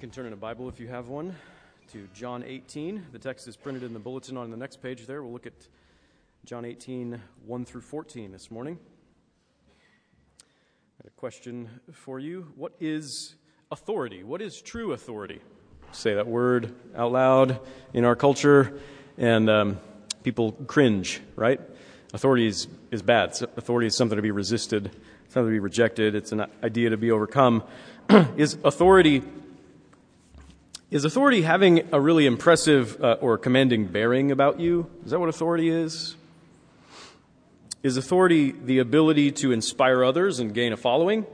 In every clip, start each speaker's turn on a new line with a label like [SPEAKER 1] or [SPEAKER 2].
[SPEAKER 1] can turn in a Bible if you have one to John 18. The text is printed in the bulletin on the next page there. We'll look at John 18, 1 through 14 this morning. I had a question for you. What is authority? What is true authority? Say that word out loud in our culture, and um, people cringe, right? Authority is, is bad. Authority is something to be resisted, something to be rejected. It's an idea to be overcome. is authority is authority having a really impressive uh, or commanding bearing about you? Is that what authority is? Is authority the ability to inspire others and gain a following?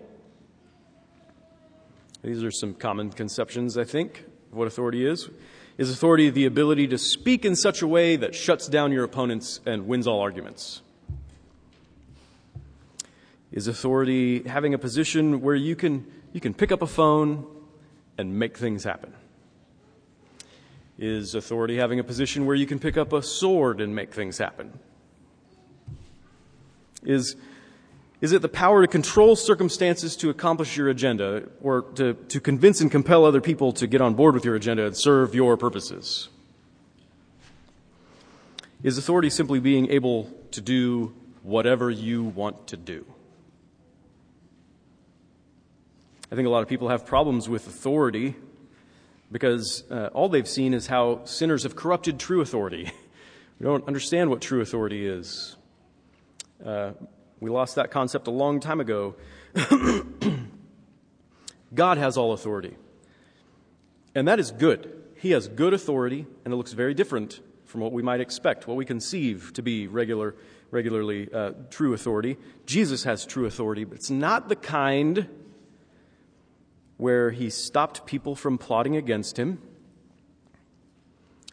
[SPEAKER 1] These are some common conceptions, I think, of what authority is. Is authority the ability to speak in such a way that shuts down your opponents and wins all arguments? Is authority having a position where you can, you can pick up a phone and make things happen? Is authority having a position where you can pick up a sword and make things happen? Is, is it the power to control circumstances to accomplish your agenda or to, to convince and compel other people to get on board with your agenda and serve your purposes? Is authority simply being able to do whatever you want to do? I think a lot of people have problems with authority because uh, all they've seen is how sinners have corrupted true authority. we don't understand what true authority is. Uh, we lost that concept a long time ago. God has all authority. And that is good. He has good authority, and it looks very different from what we might expect, what we conceive to be regular, regularly uh, true authority. Jesus has true authority, but it's not the kind where he stopped people from plotting against him.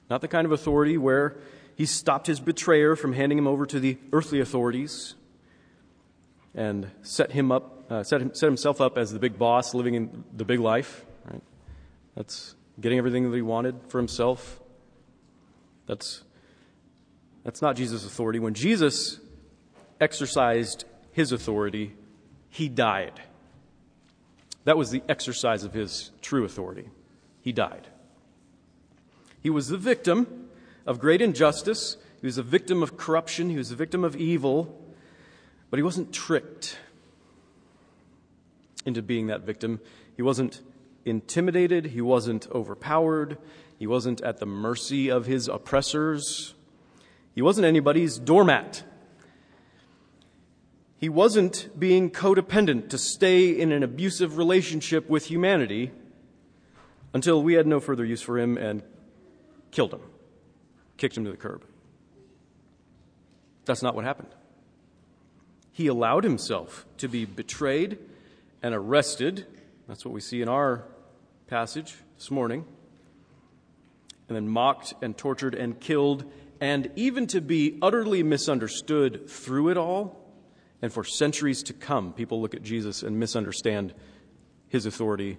[SPEAKER 1] Not the kind of authority where he stopped his betrayer from handing him over to the earthly authorities and set him up, uh, set, him, set himself up as the big boss living in the big life. Right? That's getting everything that he wanted for himself. That's, that's not Jesus' authority. When Jesus exercised his authority, he died. That was the exercise of his true authority. He died. He was the victim of great injustice. He was a victim of corruption. He was a victim of evil. But he wasn't tricked into being that victim. He wasn't intimidated. He wasn't overpowered. He wasn't at the mercy of his oppressors. He wasn't anybody's doormat. He wasn't being codependent to stay in an abusive relationship with humanity until we had no further use for him and killed him, kicked him to the curb. That's not what happened. He allowed himself to be betrayed and arrested. That's what we see in our passage this morning. And then mocked and tortured and killed, and even to be utterly misunderstood through it all and for centuries to come, people look at Jesus and misunderstand his authority.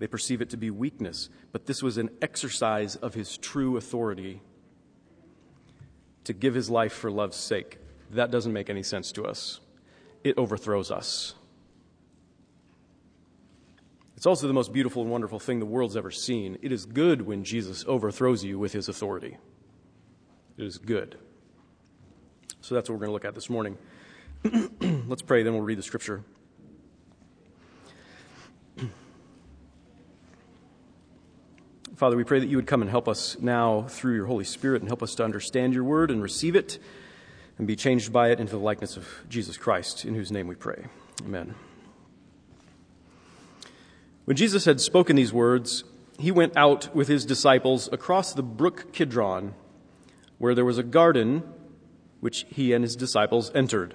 [SPEAKER 1] They perceive it to be weakness. But this was an exercise of his true authority to give his life for love's sake. That doesn't make any sense to us. It overthrows us. It's also the most beautiful and wonderful thing the world's ever seen. It is good when Jesus overthrows you with his authority. It is good. So that's what we're going to look at this morning. Let's pray, then we'll read the scripture. Father, we pray that you would come and help us now through your Holy Spirit and help us to understand your word and receive it and be changed by it into the likeness of Jesus Christ, in whose name we pray. Amen. When Jesus had spoken these words, he went out with his disciples across the brook Kidron, where there was a garden which he and his disciples entered.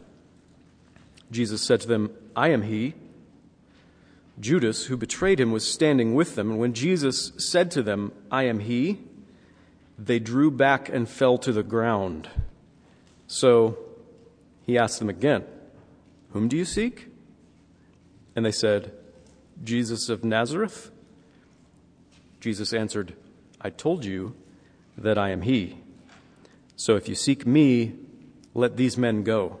[SPEAKER 1] Jesus said to them, I am he. Judas, who betrayed him, was standing with them, and when Jesus said to them, I am he, they drew back and fell to the ground. So he asked them again, Whom do you seek? And they said, Jesus of Nazareth. Jesus answered, I told you that I am he. So if you seek me, let these men go.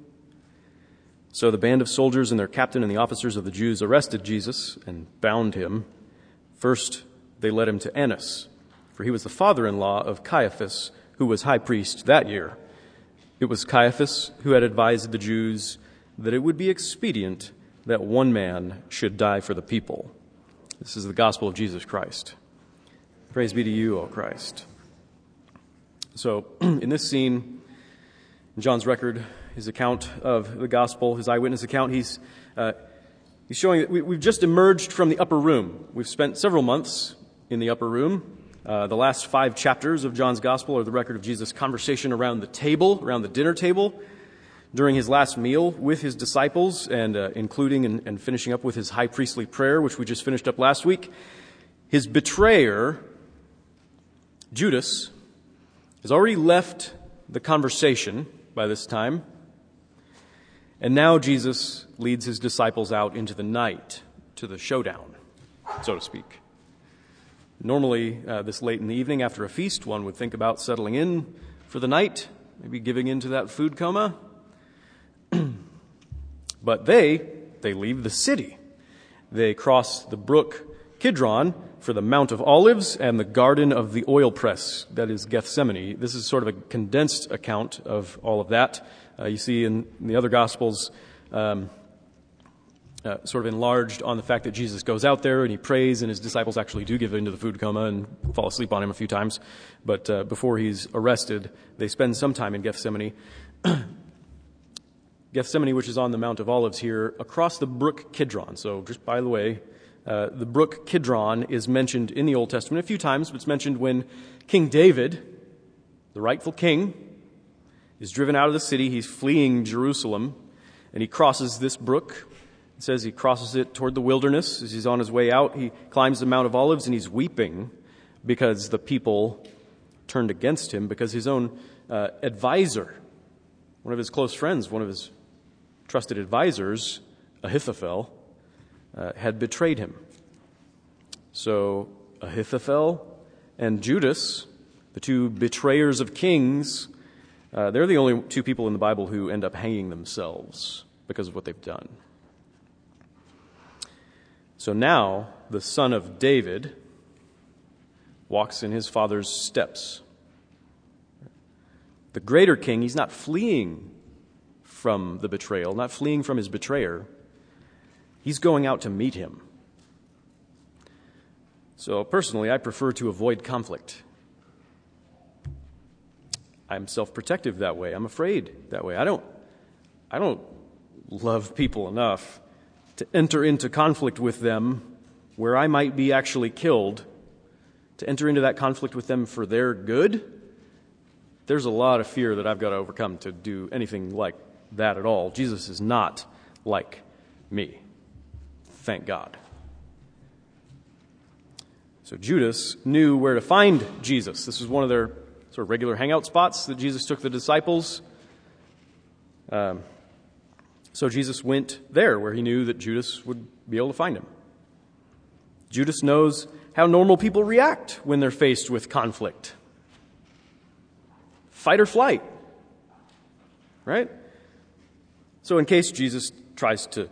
[SPEAKER 1] So the band of soldiers and their captain and the officers of the Jews arrested Jesus and bound him. First, they led him to Annas, for he was the father in law of Caiaphas, who was high priest that year. It was Caiaphas who had advised the Jews that it would be expedient that one man should die for the people. This is the gospel of Jesus Christ. Praise be to you, O Christ. So, in this scene, in John's record, his account of the gospel, his eyewitness account, he's, uh, he's showing that we, we've just emerged from the upper room. We've spent several months in the upper room. Uh, the last five chapters of John's gospel are the record of Jesus' conversation around the table, around the dinner table, during his last meal with his disciples, and uh, including and, and finishing up with his high priestly prayer, which we just finished up last week. His betrayer, Judas, has already left the conversation by this time. And now Jesus leads his disciples out into the night to the showdown, so to speak. Normally, uh, this late in the evening after a feast, one would think about settling in for the night, maybe giving into that food coma. but they, they leave the city. They cross the brook Kidron for the Mount of Olives and the Garden of the Oil Press, that is Gethsemane. This is sort of a condensed account of all of that. Uh, you see in, in, the other Gospels, um, uh, sort of enlarged on the fact that Jesus goes out there and he prays, and his disciples actually do give in to the food coma and fall asleep on him a few times. But uh, before he's arrested, they spend some time in Gethsemane. Gethsemane, which is on the Mount of Olives here, across the brook Kidron. So, just by the way, uh, the brook Kidron is mentioned in the Old Testament a few times, but it's mentioned when King David, the rightful king, is driven out of the city. He's fleeing Jerusalem, and he crosses this brook it says he crosses it toward the wilderness. As he's on his way out, he climbs the Mount of Olives and he's weeping because the people turned against him, because his own uh, advisor, one of his close friends, one of his trusted advisors, Ahithophel, uh, had betrayed him. So Ahithophel and Judas, the two betrayers of kings, uh, they're the only two people in the Bible who end up hanging themselves because of what they've done. So now the son of David walks in his father's steps. The greater king, he's not fleeing from the betrayal, not fleeing from his betrayer. He's going out to meet him. So personally, I prefer to avoid conflict. I'm self-protective that way. I'm afraid that way. I don't I don't love people enough to enter into conflict with them where I might be actually killed, to enter into that conflict with them for their good, there's a lot of fear that I've got to overcome to do anything like that at all. Jesus is not like me. Thank God. So Judas knew where to find Jesus. This was one of their sort of regular hangout spots that Jesus took the disciples. Um, so Jesus went there where he knew that Judas would be able to find him. Judas knows how normal people react when they're faced with conflict fight or flight. Right? So, in case Jesus tries to,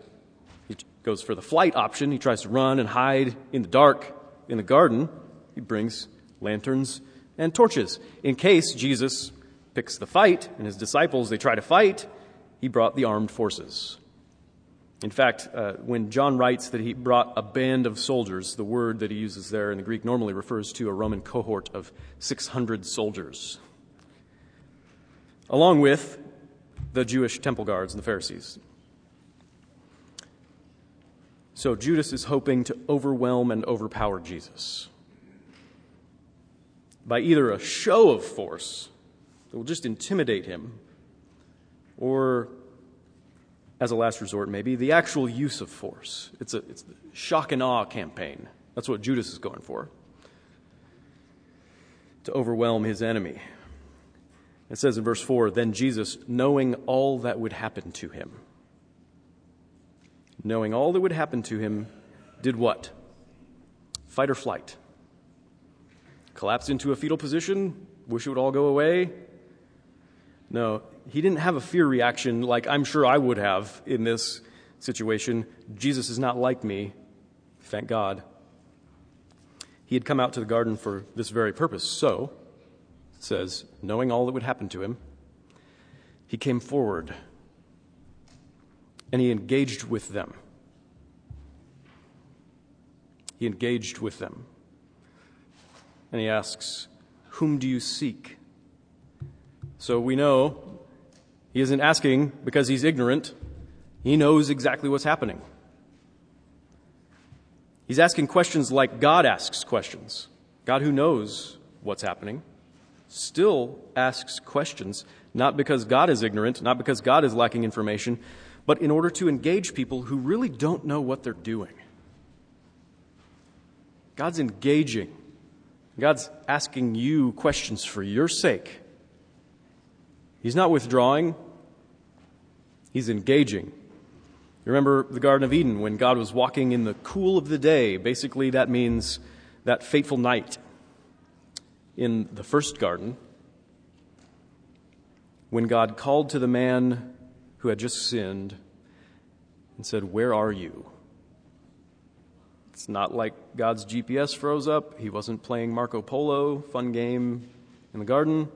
[SPEAKER 1] he goes for the flight option, he tries to run and hide in the dark in the garden, he brings lanterns and torches. In case Jesus picks the fight and his disciples, they try to fight, he brought the armed forces. In fact, uh, when John writes that he brought a band of soldiers, the word that he uses there in the Greek normally refers to a Roman cohort of 600 soldiers, along with the Jewish temple guards and the Pharisees. So Judas is hoping to overwhelm and overpower Jesus by either a show of force that will just intimidate him or as a last resort, maybe, the actual use of force. It's a it's the shock and awe campaign. That's what Judas is going for to overwhelm his enemy. It says in verse 4 Then Jesus, knowing all that would happen to him, knowing all that would happen to him, did what? Fight or flight. Collapsed into a fetal position, wish it would all go away, no, he didn't have a fear reaction like I'm sure I would have in this situation. Jesus is not like me, thank God. He had come out to the garden for this very purpose. So, it says, knowing all that would happen to him, he came forward and he engaged with them. He engaged with them. And he asks, Whom do you seek? So we know he isn't asking because he's ignorant. He knows exactly what's happening. He's asking questions like God asks questions. God, who knows what's happening, still asks questions, not because God is ignorant, not because God is lacking information, but in order to engage people who really don't know what they're doing. God's engaging. God's asking you questions for your sake He's not withdrawing, he's engaging. You remember the Garden of Eden when God was walking in the cool of the day? Basically, that means that fateful night in the first garden when God called to the man who had just sinned and said, Where are you? It's not like God's GPS froze up. He wasn't playing Marco Polo, fun game in the garden.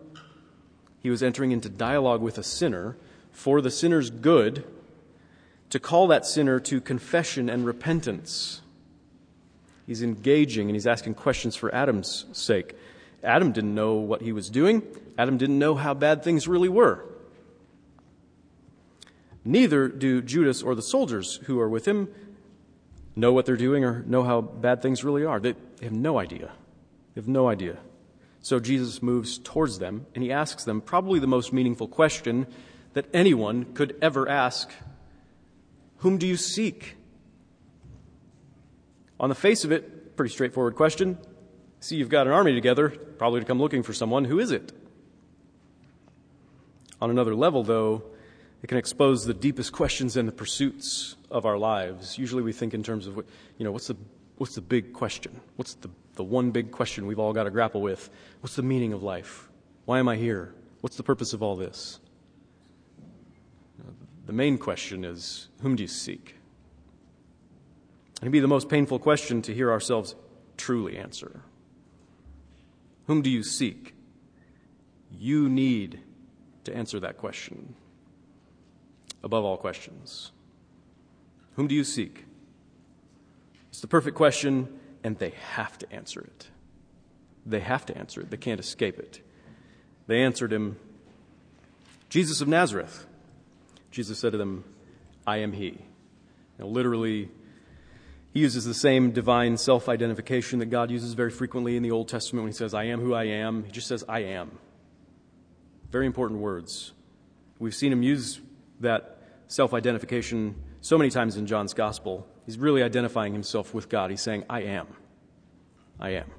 [SPEAKER 1] He was entering into dialogue with a sinner for the sinner's good to call that sinner to confession and repentance. He's engaging and he's asking questions for Adam's sake. Adam didn't know what he was doing, Adam didn't know how bad things really were. Neither do Judas or the soldiers who are with him know what they're doing or know how bad things really are. They have no idea. They have no idea. So Jesus moves towards them and he asks them probably the most meaningful question that anyone could ever ask Whom do you seek? On the face of it, pretty straightforward question. See, you've got an army together, probably to come looking for someone. Who is it? On another level, though, it can expose the deepest questions and the pursuits of our lives. Usually we think in terms of, you know, what's the, what's the big question? What's the the one big question we've all got to grapple with what's the meaning of life? Why am I here? What's the purpose of all this? The main question is whom do you seek? It'd be the most painful question to hear ourselves truly answer. Whom do you seek? You need to answer that question above all questions. Whom do you seek? It's the perfect question and they have to answer it. They have to answer it. They can't escape it. They answered him, Jesus of Nazareth. Jesus said to them, I am he. Now, literally, he uses the same divine self identification that God uses very frequently in the Old Testament when he says, I am who I am. He just says, I am. Very important words. We've seen him use that self identification so many times in John's Gospel. He's really identifying himself with God. He's saying, I am. I am.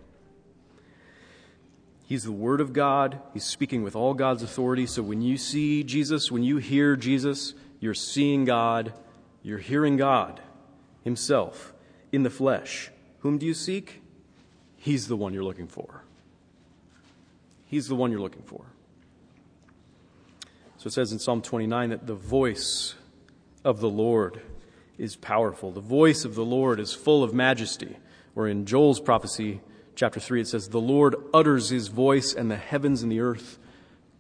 [SPEAKER 1] He's the Word of God. He's speaking with all God's authority. So when you see Jesus, when you hear Jesus, you're seeing God, you're hearing God Himself in the flesh. Whom do you seek? He's the one you're looking for. He's the one you're looking for. So it says in Psalm 29 that the voice of the Lord is powerful. The voice of the Lord is full of majesty. Or in Joel's prophecy, chapter 3, it says, The Lord utters his voice, and the heavens and the earth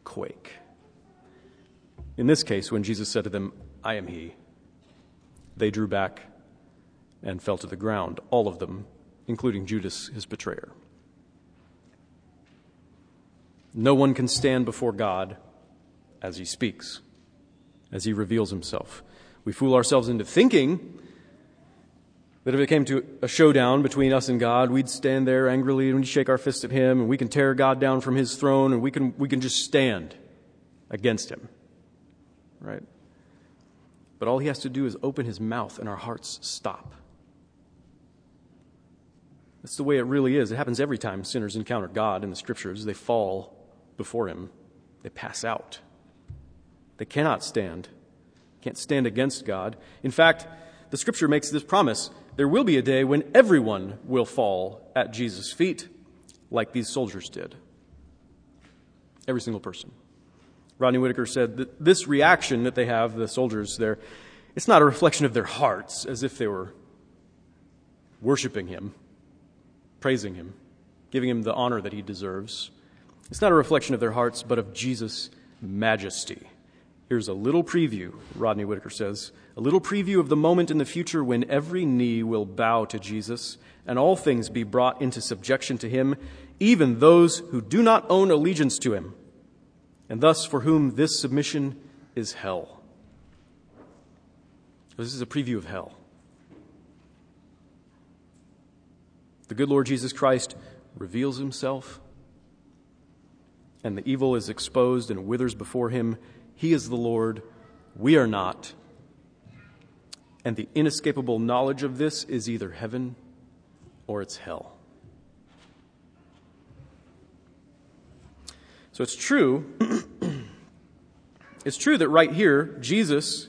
[SPEAKER 1] quake. In this case, when Jesus said to them, I am he, They drew back and fell to the ground, all of them, including Judas, his betrayer. No one can stand before God as he speaks, as he reveals himself. We fool ourselves into thinking that if it came to a showdown between us and God, we'd stand there angrily and we'd shake our fist at him and we can tear God down from his throne and we can, we can just stand against him. Right? But all he has to do is open his mouth and our hearts stop. That's the way it really is. It happens every time sinners encounter God in the scriptures. They fall before him, they pass out. They cannot stand, can't stand against God. In fact, the scripture makes this promise there will be a day when everyone will fall at Jesus' feet, like these soldiers did. Every single person. Rodney Whitacre said that this reaction that they have, the soldiers there, it's not a reflection of their hearts as if they were worshiping him, praising him, giving him the honor that he deserves. It's not a reflection of their hearts, but of Jesus' majesty. Here's a little preview, Rodney Whitacre says, a little preview of the moment in the future when every knee will bow to Jesus and all things be brought into subjection to him, even those who do not own allegiance to him, and thus for whom this submission is hell. This is a preview of hell. The good Lord Jesus Christ reveals himself, and the evil is exposed and withers before him he is the Lord, we are not. And the inescapable knowledge of this is either heaven or it's hell. So it's true. it's true that right here, Jesus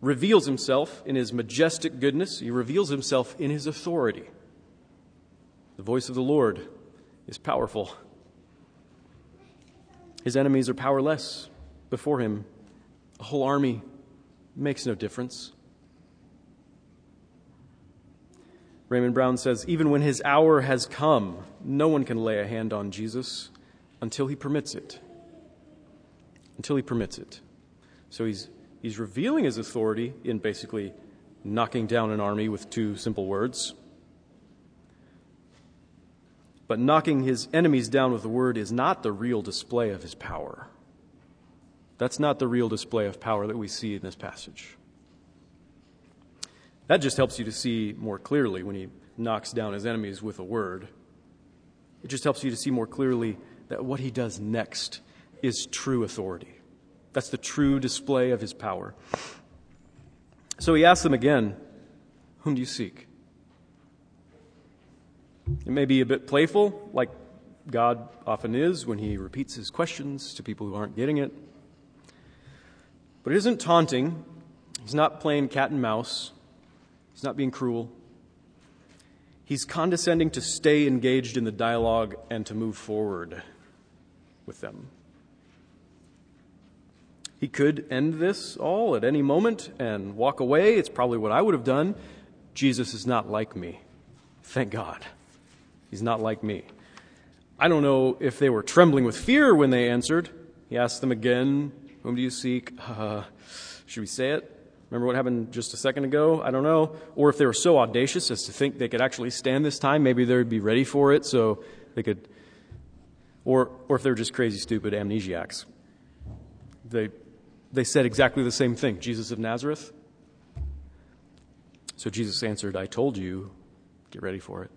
[SPEAKER 1] reveals himself in his majestic goodness, he reveals himself in his authority. The voice of the Lord is powerful. His enemies are powerless before him. A whole army makes no difference. Raymond Brown says, even when his hour has come, no one can lay a hand on Jesus until he permits it. Until he permits it. So he's, he's revealing his authority in basically knocking down an army with two simple words. But knocking his enemies down with the word is not the real display of his power. That's not the real display of power that we see in this passage. That just helps you to see more clearly when he knocks down his enemies with a word. It just helps you to see more clearly that what he does next is true authority. That's the true display of his power. So he asks them again, Whom do you seek? It may be a bit playful, like God often is when he repeats his questions to people who aren't getting it. But it isn't taunting. He's not playing cat and mouse. He's not being cruel. He's condescending to stay engaged in the dialogue and to move forward with them. He could end this all at any moment and walk away. It's probably what I would have done. Jesus is not like me. Thank God. He's not like me. I don't know if they were trembling with fear when they answered. He asked them again, whom do you seek? Uh, should we say it? Remember what happened just a second ago? I don't know. Or if they were so audacious as to think they could actually stand this time, maybe they'd be ready for it so they could. Or, or if they're just crazy, stupid amnesiacs. They, they said exactly the same thing Jesus of Nazareth. So Jesus answered, I told you, get ready for it.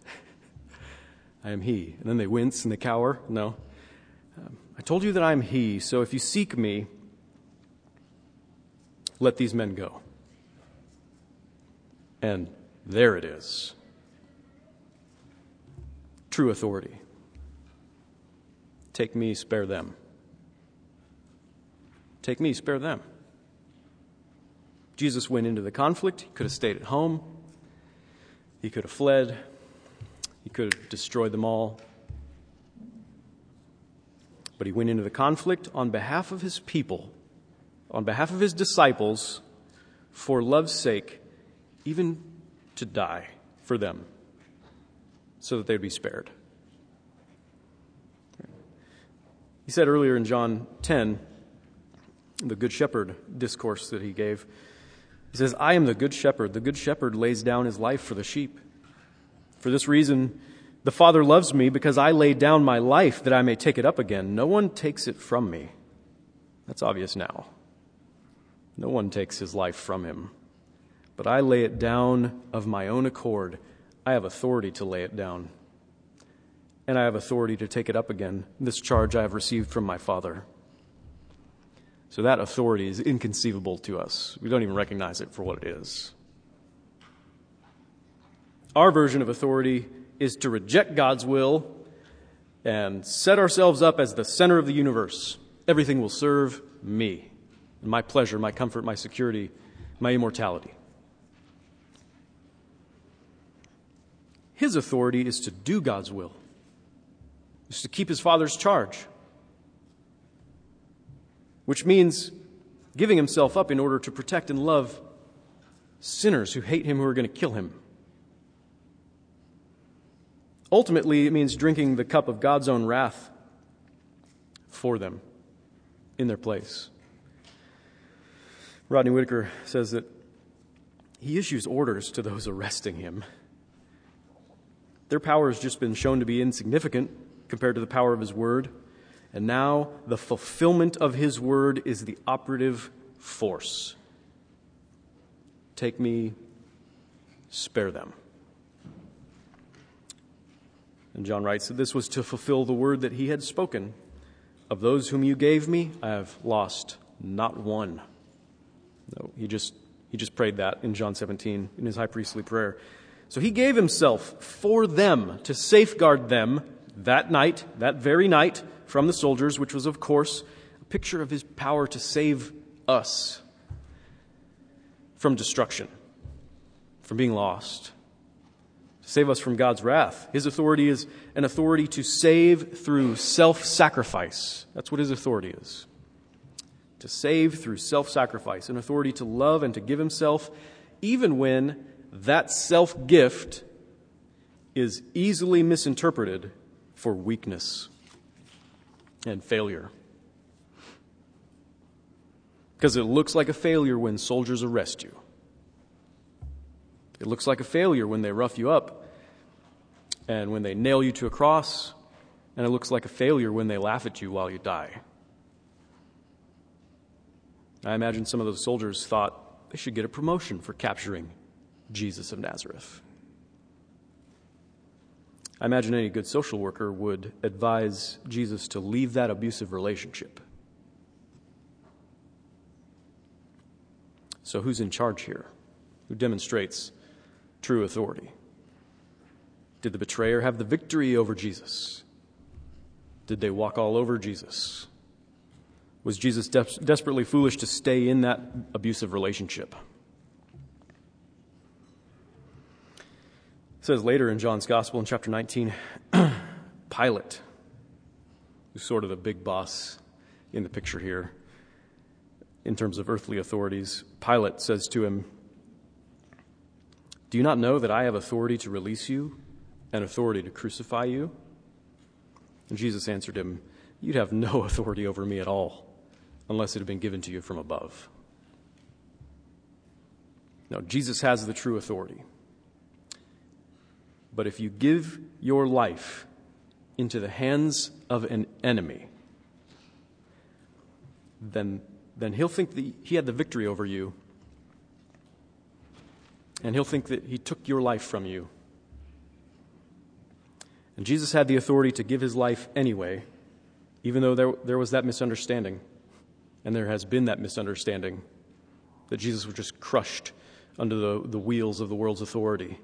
[SPEAKER 1] I am He. And then they wince and they cower. No. Um, I told you that I am He, so if you seek me, let these men go. And there it is true authority. Take me, spare them. Take me, spare them. Jesus went into the conflict. He could have stayed at home. He could have fled. He could have destroyed them all. But he went into the conflict on behalf of his people on behalf of his disciples for love's sake, even to die for them so that they'd be spared. He said earlier in John 10, the Good Shepherd discourse that he gave, He says, I am the good shepherd. The good shepherd lays down his life for the sheep. For this reason, the Father loves me because I lay down my life that I may take it up again. No one takes it from me. That's obvious now. No one takes his life from him. But I lay it down of my own accord. I have authority to lay it down. And I have authority to take it up again. This charge I have received from my Father. So that authority is inconceivable to us. We don't even recognize it for what it is. Our version of authority is to reject God's will and set ourselves up as the center of the universe. Everything will serve me, my pleasure, my comfort, my security, my immortality. His authority is to do God's will, is to keep his Father's charge which means giving himself up in order to protect and love sinners who hate him, who are going to kill him. Ultimately, it means drinking the cup of God's own wrath for them in their place. Rodney Whitacre says that he issues orders to those arresting him. Their power has just been shown to be insignificant compared to the power of his word. And now the fulfillment of his word is the operative force. Take me, spare them. And John writes that this was to fulfill the word that he had spoken. Of those whom you gave me, I have lost not one. No, he just, he just prayed that in John 17 in his high priestly prayer. So he gave himself for them to safeguard them that night, that very night, from the soldiers, which was, of course, a picture of his power to save us from destruction, from being lost, to save us from God's wrath. His authority is an authority to save through self sacrifice. That's what his authority is. To save through self sacrifice, an authority to love and to give himself, even when that self gift is easily misinterpreted for weakness and failure. Because it looks like a failure when soldiers arrest you. It looks like a failure when they rough you up and when they nail you to a cross, and it looks like a failure when they laugh at you while you die. I imagine some of those soldiers thought they should get a promotion for capturing Jesus of Nazareth. I imagine any good social worker would advise Jesus to leave that abusive relationship. So, who's in charge here? Who demonstrates true authority? Did the betrayer have the victory over Jesus? Did they walk all over Jesus? Was Jesus de- desperately foolish to stay in that abusive relationship? It says later in John's Gospel in chapter 19, Pilate, who's sort of the big boss in the picture here in terms of earthly authorities, Pilate says to him, Do you not know that I have authority to release you and authority to crucify you? And Jesus answered him, You'd have no authority over me at all unless it had been given to you from above. No, Jesus has the true authority. But if you give your life into the hands of an enemy, then, then he'll think that he had the victory over you, and he'll think that he took your life from you. And Jesus had the authority to give his life anyway, even though there, there was that misunderstanding. And there has been that misunderstanding that Jesus was just crushed under the, the wheels of the world's authority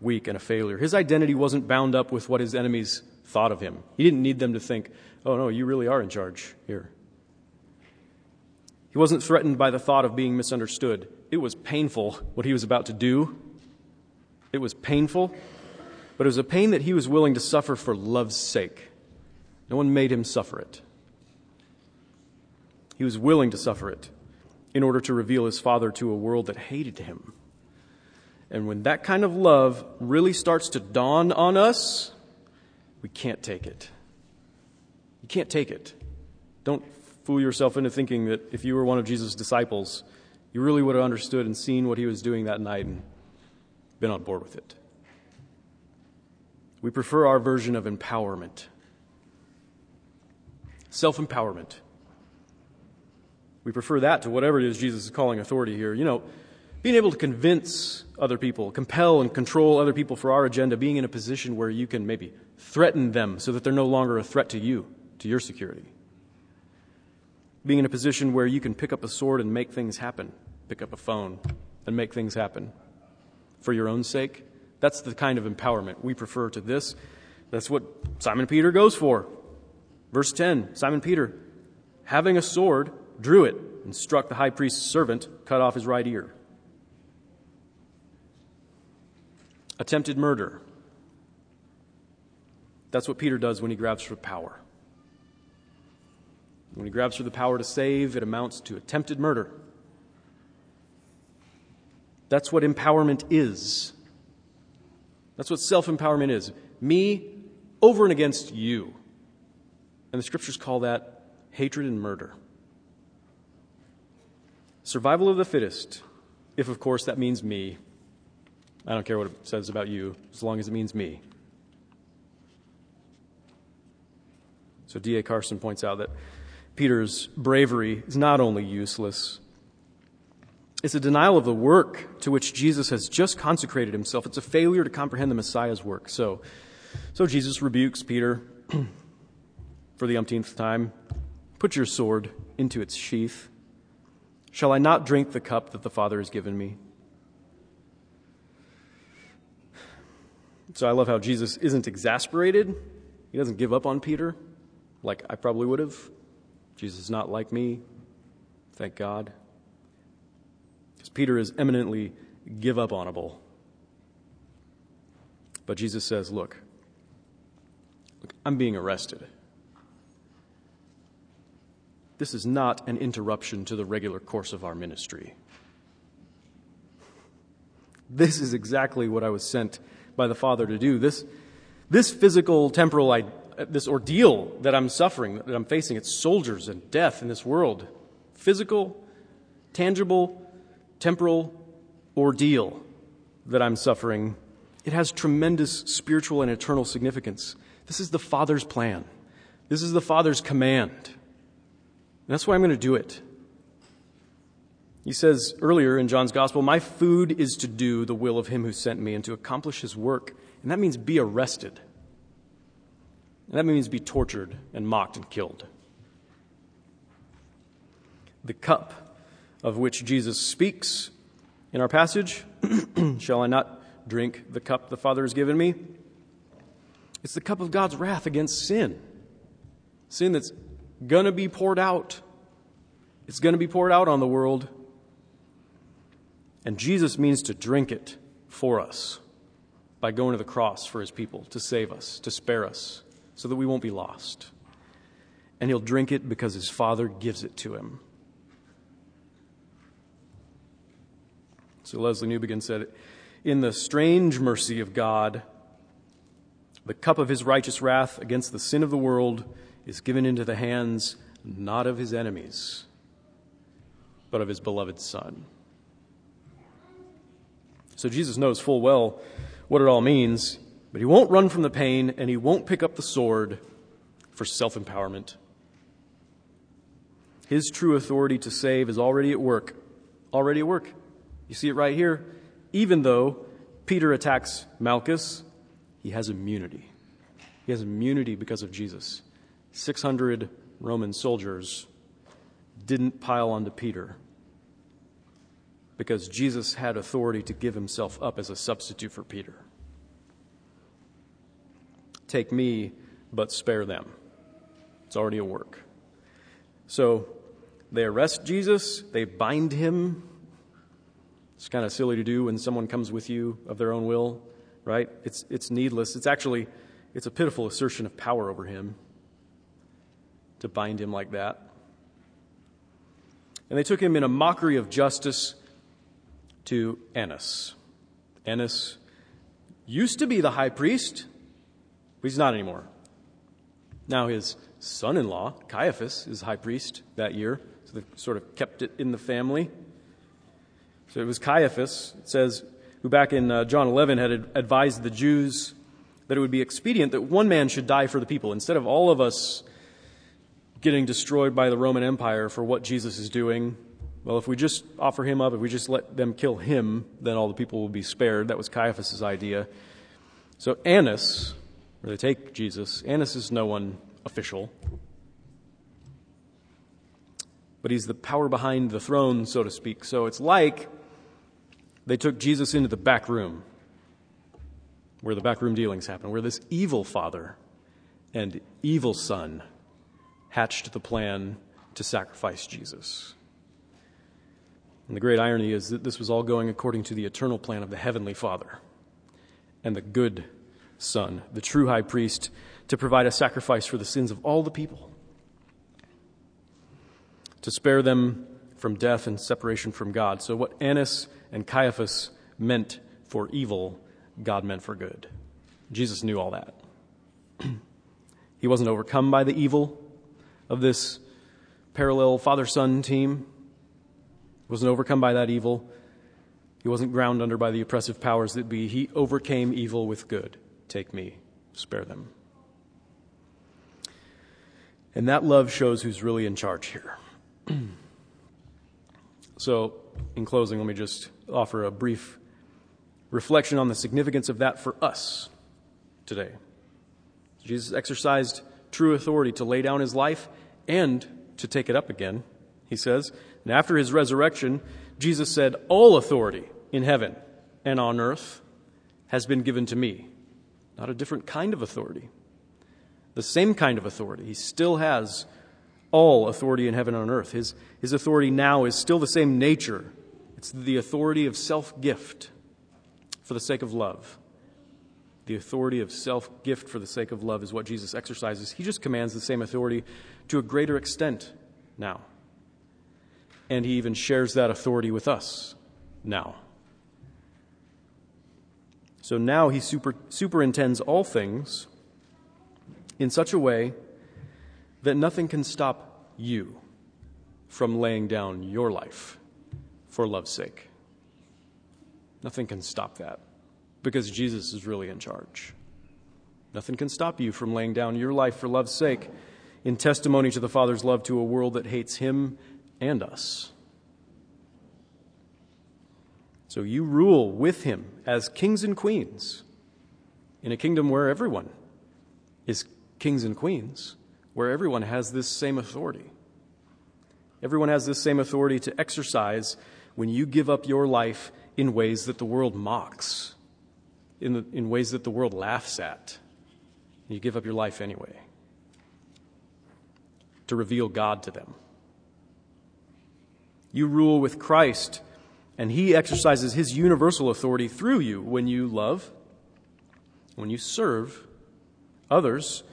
[SPEAKER 1] weak and a failure. His identity wasn't bound up with what his enemies thought of him. He didn't need them to think, oh no, you really are in charge here. He wasn't threatened by the thought of being misunderstood. It was painful what he was about to do. It was painful, but it was a pain that he was willing to suffer for love's sake. No one made him suffer it. He was willing to suffer it in order to reveal his Father to a world that hated him. And when that kind of love really starts to dawn on us, we can't take it. You can't take it. Don't fool yourself into thinking that if you were one of Jesus' disciples, you really would have understood and seen what he was doing that night and been on board with it. We prefer our version of empowerment self empowerment. We prefer that to whatever it is Jesus is calling authority here. You know, being able to convince other people, compel and control other people for our agenda, being in a position where you can maybe threaten them so that they're no longer a threat to you, to your security. Being in a position where you can pick up a sword and make things happen, pick up a phone and make things happen for your own sake. That's the kind of empowerment we prefer to this. That's what Simon Peter goes for. Verse 10 Simon Peter, having a sword, drew it and struck the high priest's servant, cut off his right ear. Attempted murder. That's what Peter does when he grabs for power. When he grabs for the power to save, it amounts to attempted murder. That's what empowerment is. That's what self empowerment is. Me over and against you. And the scriptures call that hatred and murder. Survival of the fittest, if of course that means me. I don't care what it says about you, as long as it means me. So D.A. Carson points out that Peter's bravery is not only useless, it's a denial of the work to which Jesus has just consecrated himself. It's a failure to comprehend the Messiah's work. So, so Jesus rebukes Peter for the umpteenth time Put your sword into its sheath. Shall I not drink the cup that the Father has given me? So I love how Jesus isn't exasperated. He doesn't give up on Peter like I probably would have. Jesus is not like me. Thank God. Because Peter is eminently give up onable. But Jesus says, Look, look, I'm being arrested. This is not an interruption to the regular course of our ministry. This is exactly what I was sent by the Father to do. This, this physical, temporal, this ordeal that I'm suffering, that I'm facing, it's soldiers and death in this world. Physical, tangible, temporal ordeal that I'm suffering. It has tremendous spiritual and eternal significance. This is the Father's plan. This is the Father's command. That's why I'm going to do it. He says earlier in John's Gospel, My food is to do the will of him who sent me and to accomplish his work. And that means be arrested. And that means be tortured and mocked and killed. The cup of which Jesus speaks in our passage Shall I not drink the cup the Father has given me? It's the cup of God's wrath against sin. Sin that's going to be poured out. It's going to be poured out on the world. And Jesus means to drink it for us by going to the cross for his people, to save us, to spare us, so that we won't be lost. And he'll drink it because his Father gives it to him. So Lesslie Newbigin said, In the strange mercy of God, the cup of his righteous wrath against the sin of the world is given into the hands not of his enemies, but of his beloved Son. So Jesus knows full well what it all means, but he won't run from the pain and he won't pick up the sword for self empowerment. His true authority to save is already at work. Already at work. You see it right here. Even though Peter attacks Malchus, he has immunity. He has immunity because of Jesus. 600 Roman soldiers didn't pile onto Peter because Jesus had authority to give himself up as a substitute for Peter. Take me, but spare them. It's already a work. So they arrest Jesus, they bind him. It's kind of silly to do when someone comes with you of their own will, right? It's, it's needless. It's actually it's a pitiful assertion of power over him to bind him like that. And they took him in a mockery of justice to Annas. Annas used to be the high priest, but he's not anymore. Now his son in law, Caiaphas, is high priest that year, so they've sort of kept it in the family. So it was Caiaphas, it says, who back in uh, John 11 had advised the Jews that it would be expedient that one man should die for the people instead of all of us getting destroyed by the Roman Empire for what Jesus is doing. Well, if we just offer him up, if we just let them kill him, then all the people will be spared. That was Caiaphas' idea. So Annas, where they take Jesus, Annas is no one official, but he's the power behind the throne, so to speak. So it's like they took Jesus into the back room where the backroom dealings happen, where this evil father and evil son hatched the plan to sacrifice Jesus. And the great irony is that this was all going according to the eternal plan of the Heavenly Father and the good Son, the true high priest, to provide a sacrifice for the sins of all the people, to spare them from death and separation from God. So, what Annas and Caiaphas meant for evil, God meant for good. Jesus knew all that. he wasn't overcome by the evil of this parallel father son team. He wasn't overcome by that evil. He wasn't ground under by the oppressive powers that be. He overcame evil with good. Take me, spare them. And that love shows who's really in charge here. so, in closing, let me just offer a brief reflection on the significance of that for us today. Jesus exercised true authority to lay down his life and to take it up again, he says. And after his resurrection, Jesus said, All authority in heaven and on earth has been given to me. Not a different kind of authority, the same kind of authority. He still has all authority in heaven and on earth. His, his authority now is still the same nature it's the authority of self gift for the sake of love. The authority of self gift for the sake of love is what Jesus exercises. He just commands the same authority to a greater extent now. And he even shares that authority with us now. So now he super, superintends all things in such a way that nothing can stop you from laying down your life for love's sake. Nothing can stop that because Jesus is really in charge. Nothing can stop you from laying down your life for love's sake in testimony to the Father's love to a world that hates Him and us. So you rule with Him as kings and queens in a kingdom where everyone is kings and queens, where everyone has this same authority. Everyone has this same authority to exercise when you give up your life in ways that the world mocks, in, the, in ways that the world laughs at. You give up your life anyway to reveal God to them. You rule with Christ, and He exercises His universal authority through you when you love, when you serve others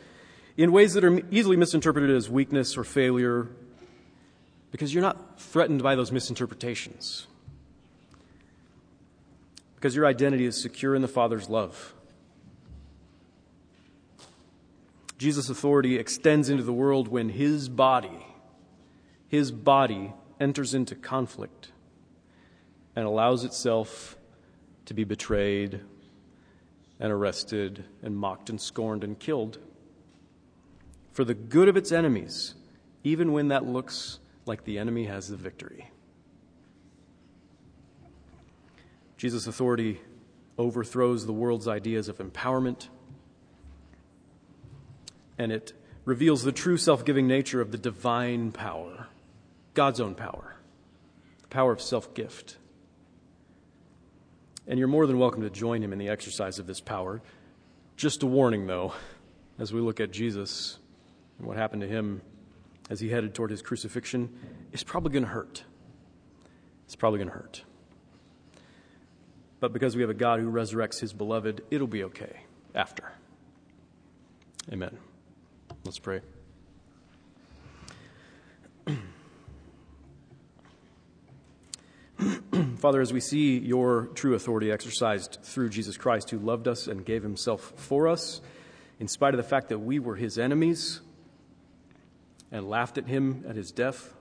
[SPEAKER 1] in ways that are easily misinterpreted as weakness or failure because you're not threatened by those misinterpretations. Because your identity is secure in the Father's love. Jesus' authority extends into the world when his body, his body enters into conflict and allows itself to be betrayed and arrested and mocked and scorned and killed for the good of its enemies, even when that looks like the enemy has the victory. Jesus' authority overthrows the world's ideas of empowerment, and it reveals the true self giving nature of the divine power, God's own power, the power of self gift. And you're more than welcome to join him in the exercise of this power. Just a warning, though, as we look at Jesus and what happened to him as he headed toward his crucifixion it's probably going to hurt. It's probably going to hurt. But because we have a God who resurrects his beloved, it'll be okay after. Amen. Let's pray. Father, as we see your true authority exercised through Jesus Christ, who loved us and gave himself for us, in spite of the fact that we were his enemies, and laughed at him at his death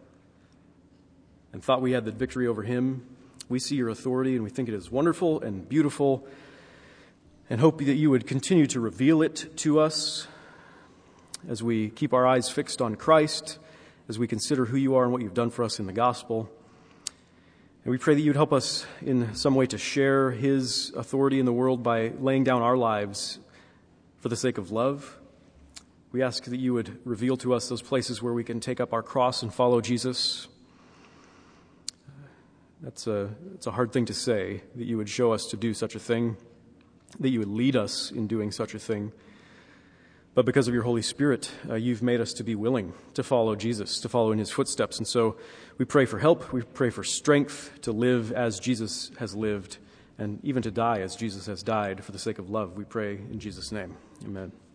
[SPEAKER 1] and thought we had the victory over him, We see your authority and we think it is wonderful and beautiful and hope that you would continue to reveal it to us as we keep our eyes fixed on Christ, as we consider who you are and what you've done for us in the gospel. And we pray that you'd help us in some way to share his authority in the world by laying down our lives for the sake of love. We ask that you would reveal to us those places where we can take up our cross and follow Jesus. That's a, it's a hard thing to say, that you would show us to do such a thing, that you would lead us in doing such a thing. But because of your Holy Spirit, uh, you've made us to be willing to follow Jesus, to follow in his footsteps. And so we pray for help. We pray for strength to live as Jesus has lived and even to die as Jesus has died for the sake of love. We pray in Jesus' name. Amen.